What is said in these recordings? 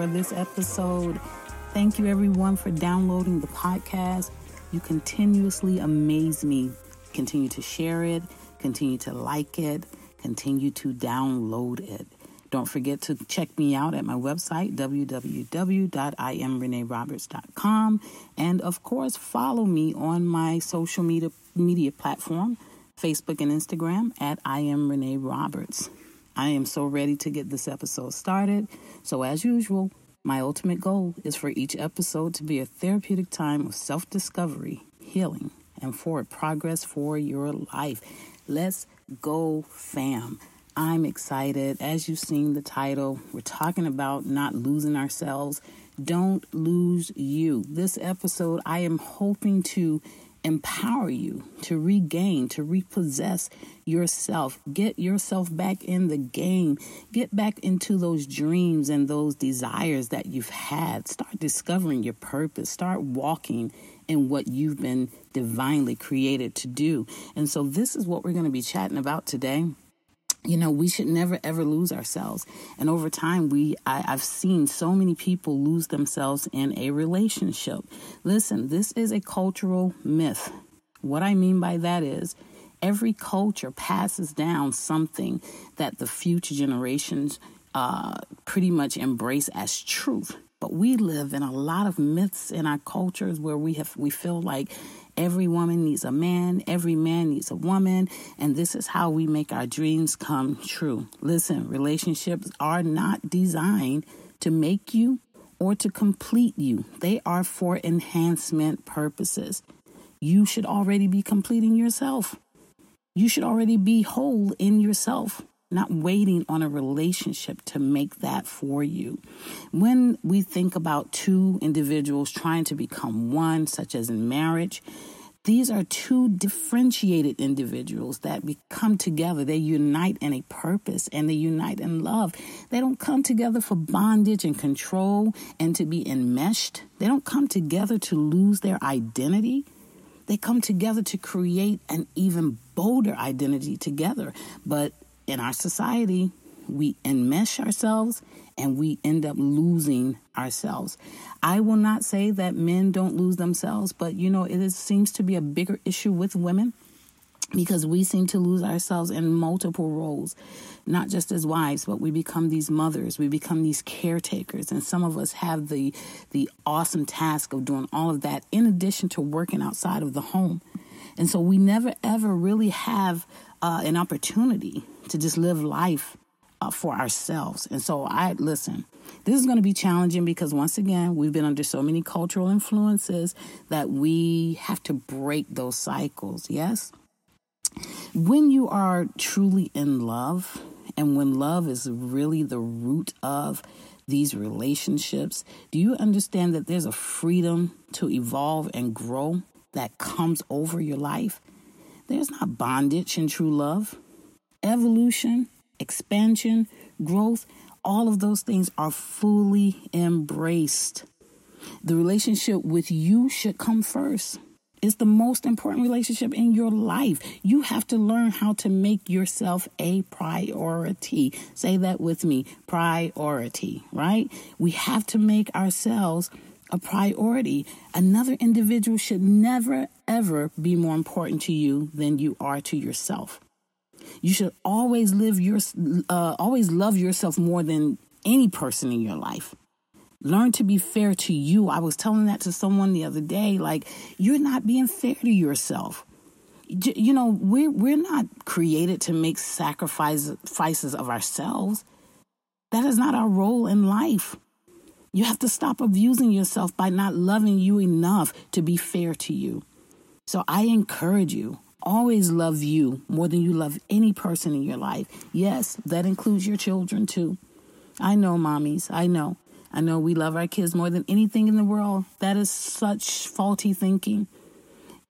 for this episode. Thank you, everyone, for downloading the podcast. You continuously amaze me. Continue to share it, continue to like it, continue to download it. Don't forget to check me out at my website, www.imreneeroberts.com. And of course, follow me on my social media, media platform, Facebook and Instagram, at I am Renee Roberts. I am so ready to get this episode started. So, as usual, my ultimate goal is for each episode to be a therapeutic time of self discovery, healing, and forward progress for your life. Let's go, fam. I'm excited. As you've seen the title, we're talking about not losing ourselves. Don't lose you. This episode, I am hoping to empower you to regain, to repossess yourself. Get yourself back in the game. Get back into those dreams and those desires that you've had. Start discovering your purpose. Start walking in what you've been divinely created to do. And so, this is what we're going to be chatting about today you know we should never ever lose ourselves. And over time we I, i've seen so many people lose themselves in a relationship. Listen this is a cultural myth. What i mean by that is every culture passes down something that the future generations uh, pretty much embrace as truth but we live in a lot of myths in our cultures where we have we feel like Every woman needs a man, every man needs a woman, and this is how we make our dreams come true. Listen, relationships are not designed to make you or to complete you, they are for enhancement purposes. You should already be completing yourself. You should already be whole in yourself not waiting on a relationship to make that for you. When we think about two individuals trying to become one, such as in marriage, these are two differentiated individuals that come together. They unite in a purpose and they unite in love. They don't come together for bondage and control and to be enmeshed. They don't come together to lose their identity. They come together to create an even bolder identity together. But in our society, we enmesh ourselves and we end up losing ourselves. I will not say that men don't lose themselves, but you know, it is, seems to be a bigger issue with women because we seem to lose ourselves in multiple roles, not just as wives, but we become these mothers, we become these caretakers, and some of us have the the awesome task of doing all of that in addition to working outside of the home. And so we never ever really have uh, an opportunity to just live life uh, for ourselves. And so I listen, this is going to be challenging because once again, we've been under so many cultural influences that we have to break those cycles. Yes? When you are truly in love, and when love is really the root of these relationships, do you understand that there's a freedom to evolve and grow that comes over your life? There's not bondage in true love. Evolution, expansion, growth, all of those things are fully embraced. The relationship with you should come first. It's the most important relationship in your life. You have to learn how to make yourself a priority. Say that with me priority, right? We have to make ourselves a priority. Another individual should never, ever be more important to you than you are to yourself. You should always live your, uh, always love yourself more than any person in your life. Learn to be fair to you. I was telling that to someone the other day. Like, you're not being fair to yourself. You know, we're, we're not created to make sacrifices of ourselves. That is not our role in life. You have to stop abusing yourself by not loving you enough to be fair to you. So I encourage you always love you more than you love any person in your life. Yes, that includes your children too. I know, mommies. I know. I know we love our kids more than anything in the world. That is such faulty thinking.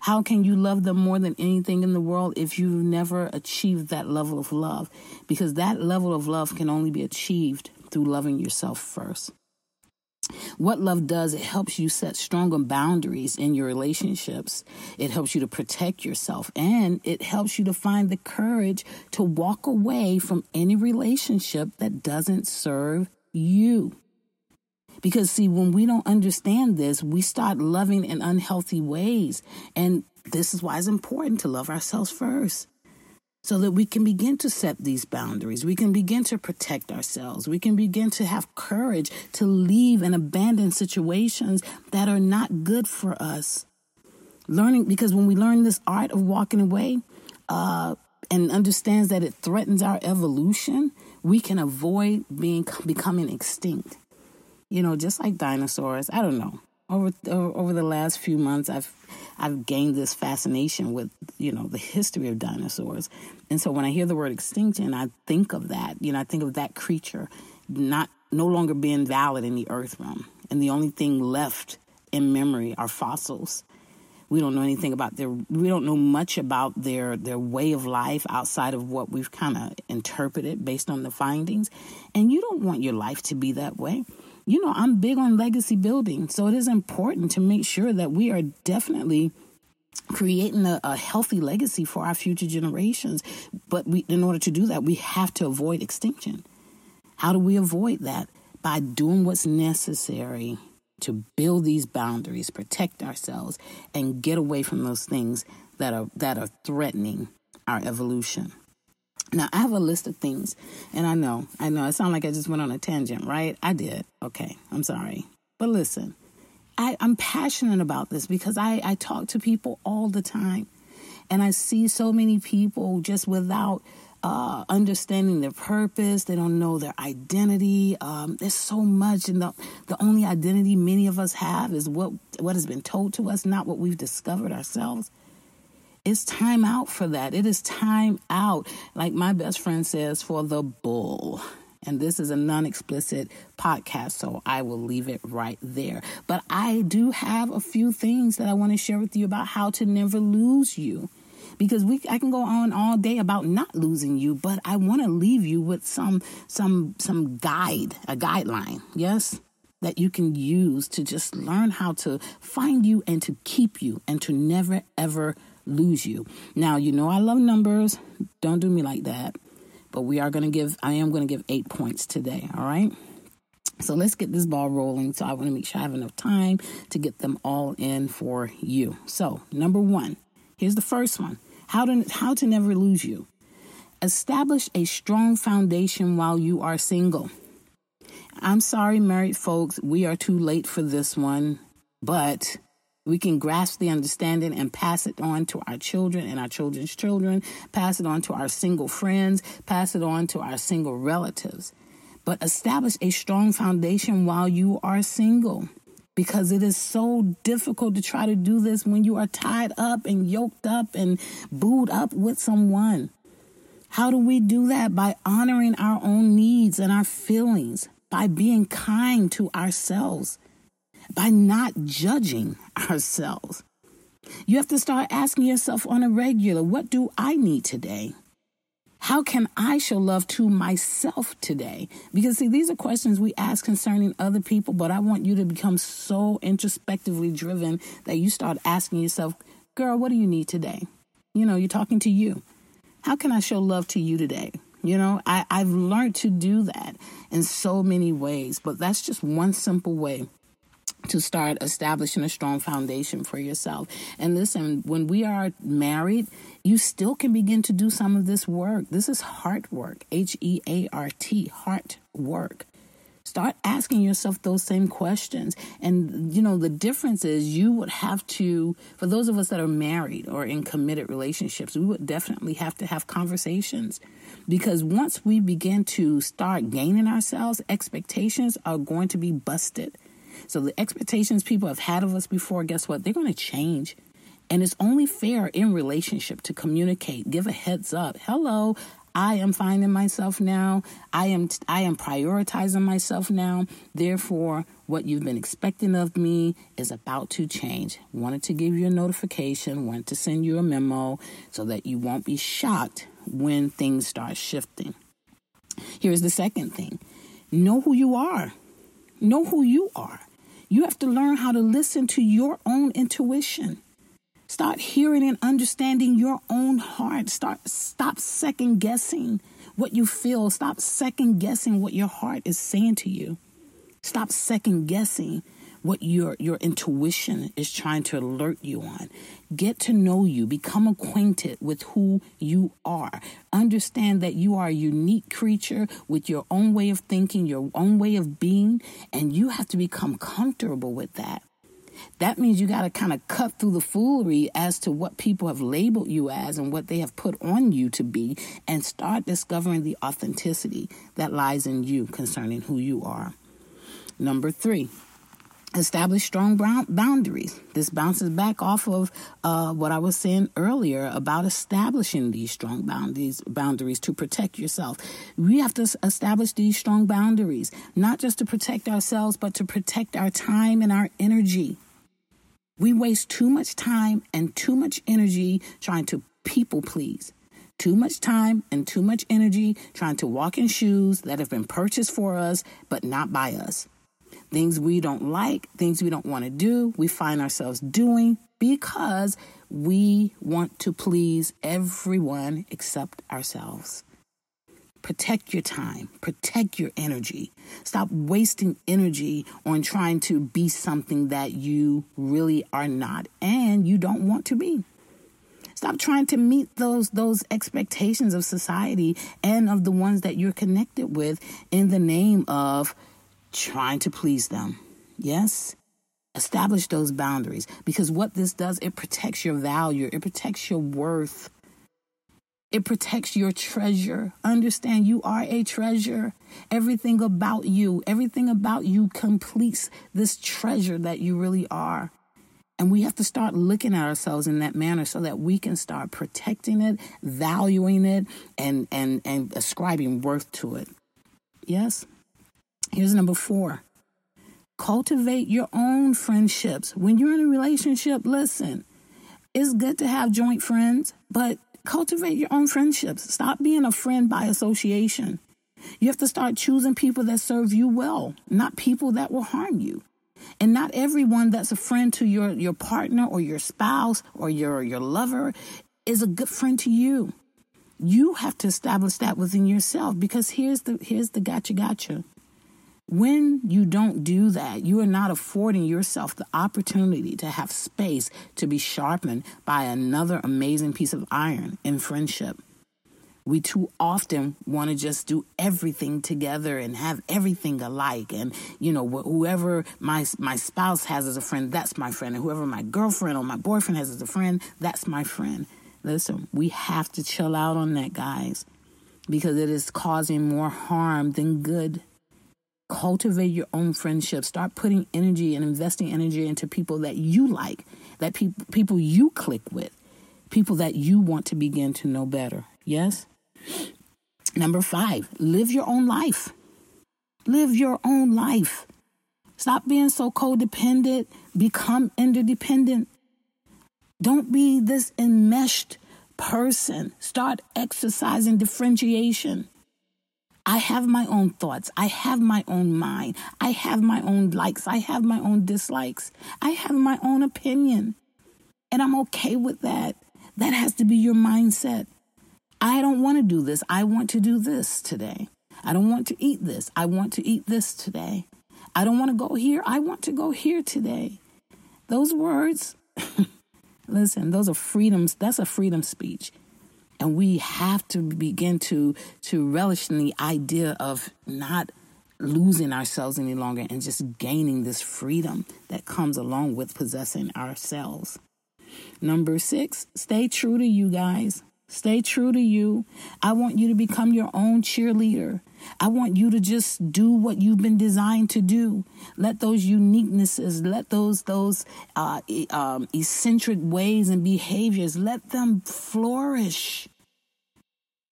How can you love them more than anything in the world if you've never achieved that level of love? Because that level of love can only be achieved through loving yourself first. What love does, it helps you set stronger boundaries in your relationships. It helps you to protect yourself and it helps you to find the courage to walk away from any relationship that doesn't serve you. Because, see, when we don't understand this, we start loving in unhealthy ways. And this is why it's important to love ourselves first so that we can begin to set these boundaries. We can begin to protect ourselves. We can begin to have courage to leave and abandon situations that are not good for us. Learning, because when we learn this art of walking away uh, and understands that it threatens our evolution, we can avoid being becoming extinct. You know, just like dinosaurs. I don't know over over the last few months I've I've gained this fascination with you know the history of dinosaurs. And so when I hear the word extinction I think of that you know I think of that creature not no longer being valid in the earth realm. And the only thing left in memory are fossils. We don't know anything about their we don't know much about their their way of life outside of what we've kind of interpreted based on the findings. And you don't want your life to be that way you know, I'm big on legacy building. So it is important to make sure that we are definitely creating a, a, healthy legacy for our future generations. But we, in order to do that, we have to avoid extinction. How do we avoid that? By doing what's necessary to build these boundaries, protect ourselves, and get away from those things that are that are threatening our evolution. Now, I have a list of things, and I know, I know, it sounds like I just went on a tangent, right? I did. Okay, I'm sorry. But listen, I, I'm passionate about this because I, I talk to people all the time, and I see so many people just without uh, understanding their purpose. They don't know their identity. Um, there's so much, and the the only identity many of us have is what what has been told to us, not what we've discovered ourselves. It's time out for that. It is time out. Like my best friend says, for the bull. And this is a non explicit podcast, so I will leave it right there. But I do have a few things that I want to share with you about how to never lose you. Because we I can go on all day about not losing you, but I want to leave you with some some some guide, a guideline. Yes? that you can use to just learn how to find you and to keep you and to never ever lose you. Now, you know I love numbers. Don't do me like that. But we are going to give, I am going to give eight points today. All right. So let's get this ball rolling. So I want to make sure I have enough time to get them all in for you. So, number one, here's the first one how to, how to never lose you. Establish a strong foundation while you are single. I'm sorry, married folks, we are too late for this one, but we can grasp the understanding and pass it on to our children and our children's children, pass it on to our single friends, pass it on to our single relatives. But establish a strong foundation while you are single because it is so difficult to try to do this when you are tied up and yoked up and booed up with someone. How do we do that? By honoring our own needs and our feelings, by being kind to ourselves by not judging ourselves. You have to start asking yourself on a regular what do I need today? How can I show love to myself today? Because, see, these are questions we ask concerning other people, but I want you to become so introspectively driven that you start asking yourself, girl, what do you need today? You know, you're talking to you. How can I show love to you today? You know, I, I've learned to do that in so many ways, but that's just one simple way to start establishing a strong foundation for yourself. And listen, when we are married, you still can begin to do some of this work. This is heart work, H E A R T, heart work. Start asking yourself those same questions. And, you know, the difference is you would have to, for those of us that are married or in committed relationships, we would definitely have to have conversations. Because once we begin to start gaining ourselves, expectations are going to be busted so the expectations people have had of us before, guess what? They're going to change. And it's only fair in relationship to communicate, give a heads up. Hello, I am finding myself now. I am I am prioritizing myself now. Therefore, what you've been expecting of me is about to change. Wanted to give you a notification, wanted to send you a memo so that you won't be shocked when things start shifting. Here's the second thing. Know who you are. Know who you are. You have to learn how to listen to your own intuition. Start hearing and understanding your own heart. Start stop second guessing what you feel. Stop second guessing what your heart is saying to you. Stop second guessing what your your intuition is trying to alert you on. Get to know you, become acquainted with who you are. Understand that you are a unique creature with your own way of thinking, your own way of being, and you have to become comfortable with that. That means you got to kind of cut through the foolery as to what people have labeled you as and what they have put on you to be and start discovering the authenticity that lies in you concerning who you are. Number three, establish strong boundaries. This bounces back off of uh, what I was saying earlier about establishing these strong boundaries, boundaries to protect yourself. We have to establish these strong boundaries, not just to protect ourselves, but to protect our time and our energy. We waste too much time and too much energy trying to people please. Too much time and too much energy trying to walk in shoes that have been purchased for us but not by us. Things we don't like, things we don't want to do, we find ourselves doing because we want to please everyone except ourselves. Protect your time, protect your energy. Stop wasting energy on trying to be something that you really are not and you don't want to be. Stop trying to meet those those expectations of society and of the ones that you're connected with in the name of trying to please them. Yes? Establish those boundaries because what this does, it protects your value, it protects your worth. It protects your treasure. Understand you are a treasure. Everything about you, everything about you completes this treasure that you really are. And we have to start looking at ourselves in that manner so that we can start protecting it, valuing it, and and and ascribing worth to it. Yes? Here's number four. Cultivate your own friendships. When you're in a relationship, listen, it's good to have joint friends, but Cultivate your own friendships. Stop being a friend by association. You have to start choosing people that serve you well, not people that will harm you. And not everyone that's a friend to your, your partner or your spouse or your, your lover is a good friend to you. You have to establish that within yourself because here's the here's the gotcha gotcha. When you don't do that, you are not affording yourself the opportunity to have space to be sharpened by another amazing piece of iron in friendship. We too often want to just do everything together and have everything alike. And, you know, whoever my, my spouse has as a friend, that's my friend. And whoever my girlfriend or my boyfriend has as a friend, that's my friend. Listen, we have to chill out on that, guys, because it is causing more harm than good. Cultivate your own friendships. Start putting energy and investing energy into people that you like, that pe- people you click with, people that you want to begin to know better. Yes? Number five, live your own life. Live your own life. Stop being so codependent. Become interdependent. Don't be this enmeshed person. Start exercising differentiation. I have my own thoughts. I have my own mind. I have my own likes. I have my own dislikes. I have my own opinion. And I'm okay with that. That has to be your mindset. I don't want to do this. I want to do this today. I don't want to eat this. I want to eat this today. I don't want to go here. I want to go here today. Those words, listen, those are freedoms. That's a freedom speech and we have to begin to to relish in the idea of not losing ourselves any longer and just gaining this freedom that comes along with possessing ourselves. Number six, stay true to you guys. Stay true to you. I want you to become your own cheerleader. I want you to just do what you've been designed to do. Let those uniquenesses, let those those uh, um, eccentric ways and behaviors, let them flourish.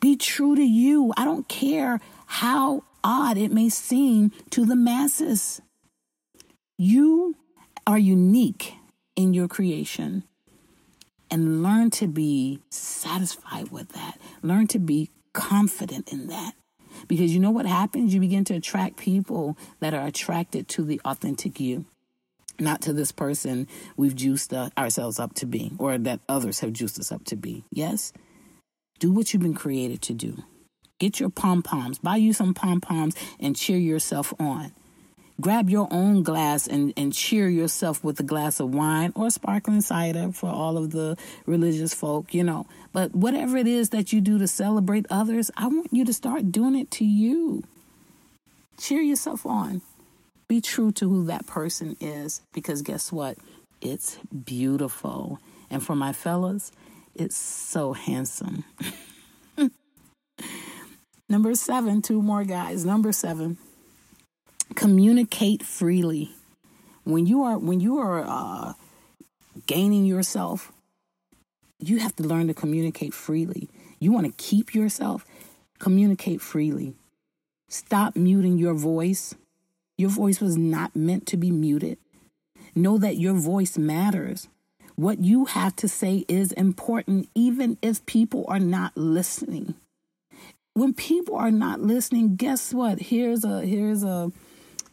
Be true to you. I don't care how odd it may seem to the masses. You are unique in your creation and learn to be satisfied with that. Learn to be confident in that Because you know what happens? You begin to attract people that are attracted to the authentic you, not to this person we've juiced ourselves up to be or that others have juiced us up to be. Yes? Do what you've been created to do. Get your pom poms, buy you some pom poms, and cheer yourself on. Grab your own glass and, and cheer yourself with a glass of wine or sparkling cider for all of the religious folk, you know. But whatever it is that you do to celebrate others, I want you to start doing it to you. Cheer yourself on. Be true to who that person is because guess what? It's beautiful. And for my fellas, it's so handsome. Number seven, two more guys. Number seven, communicate freely. When you are when you are uh, gaining yourself, you have to learn to communicate freely. You want to keep yourself, communicate freely. Stop muting your voice. Your voice was not meant to be muted. Know that your voice matters. What you have to say is important, even if people are not listening when people are not listening, guess what? Here's a here's a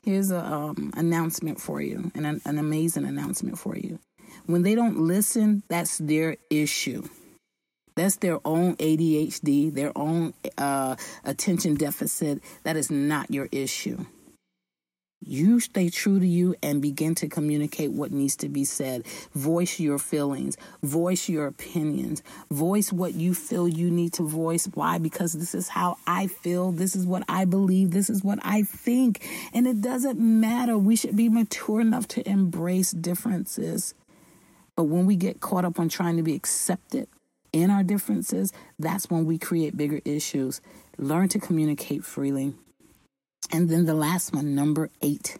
here's a um, announcement for you, and an, an amazing announcement for you. When they don't listen, that's their issue. That's their own ADHD, their own uh, attention deficit. That is not your issue. You stay true to you and begin to communicate what needs to be said. Voice your feelings, voice your opinions, voice what you feel you need to voice. Why? Because this is how I feel, this is what I believe, this is what I think. And it doesn't matter. We should be mature enough to embrace differences. But when we get caught up on trying to be accepted in our differences, that's when we create bigger issues. Learn to communicate freely. And then the last one, number eight,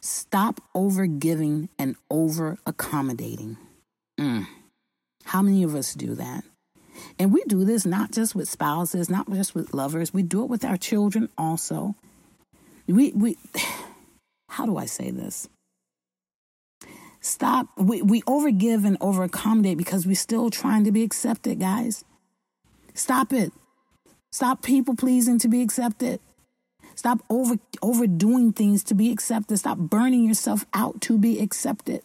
stop over giving and over accommodating. Mm. How many of us do that? And we do this not just with spouses, not just with lovers, we do it with our children also. We, we, how do I say this? Stop. We, we overgive and over accommodate because we're still trying to be accepted, guys. Stop it. Stop people pleasing to be accepted. Stop over overdoing things to be accepted. Stop burning yourself out to be accepted.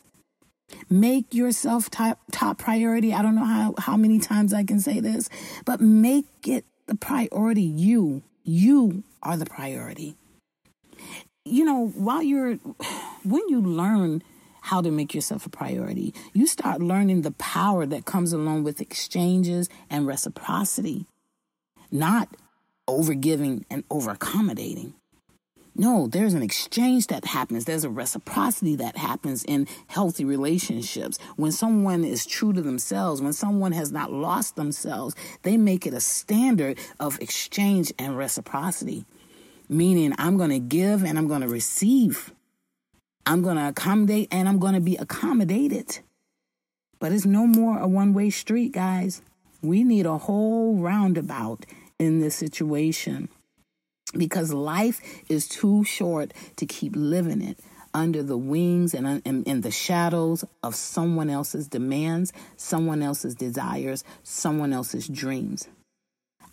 Make yourself top, top priority. I don't know how, how many times I can say this, but make it the priority. You, you are the priority. You know, while you're, when you learn how to make yourself a priority, you start learning the power that comes along with exchanges and reciprocity. Not over giving and over accommodating. No, there's an exchange that happens. There's a reciprocity that happens in healthy relationships. When someone is true to themselves, when someone has not lost themselves, they make it a standard of exchange and reciprocity. Meaning, I'm going to give and I'm going to receive. I'm going to accommodate and I'm going to be accommodated. But it's no more a one way street, guys. We need a whole roundabout in this situation because life is too short to keep living it under the wings and in the shadows of someone else's demands, someone else's desires, someone else's dreams.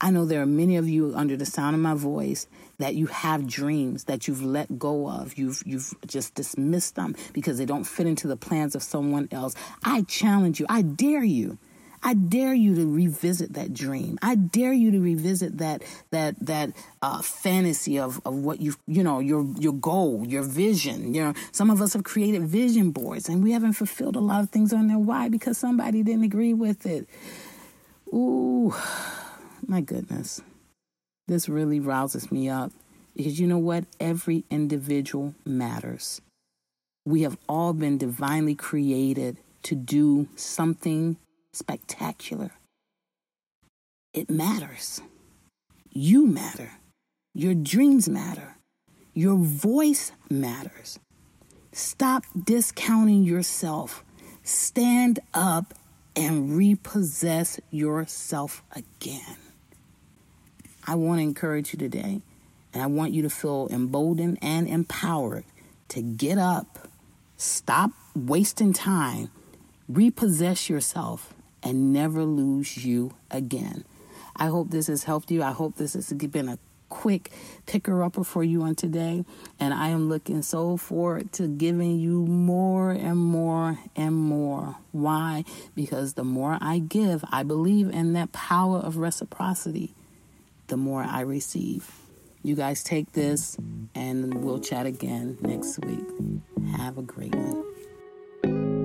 I know there are many of you under the sound of my voice that you have dreams that you've let go of. You've you've just dismissed them because they don't fit into the plans of someone else. I challenge you. I dare you I dare you to revisit that dream. I dare you to revisit that that that uh, fantasy of, of what you you know your your goal, your vision. You know, some of us have created vision boards and we haven't fulfilled a lot of things on there. Why? Because somebody didn't agree with it. Ooh, my goodness, this really rouses me up because you know what? Every individual matters. We have all been divinely created to do something spectacular. It matters. You matter. Your dreams matter. Your voice matters. Stop discounting yourself. Stand up and repossess yourself again. I want to encourage you today, and I want you to feel emboldened and empowered to get up, stop wasting time, repossess yourself, and never lose you again. I hope this has helped you. I hope this has been a quick picker upper for you on today. And I am looking so forward to giving you more and more and more. Why? Because the more I give, I believe in that power of reciprocity, the more I receive. You guys take this and we'll chat again next week. Have a great one.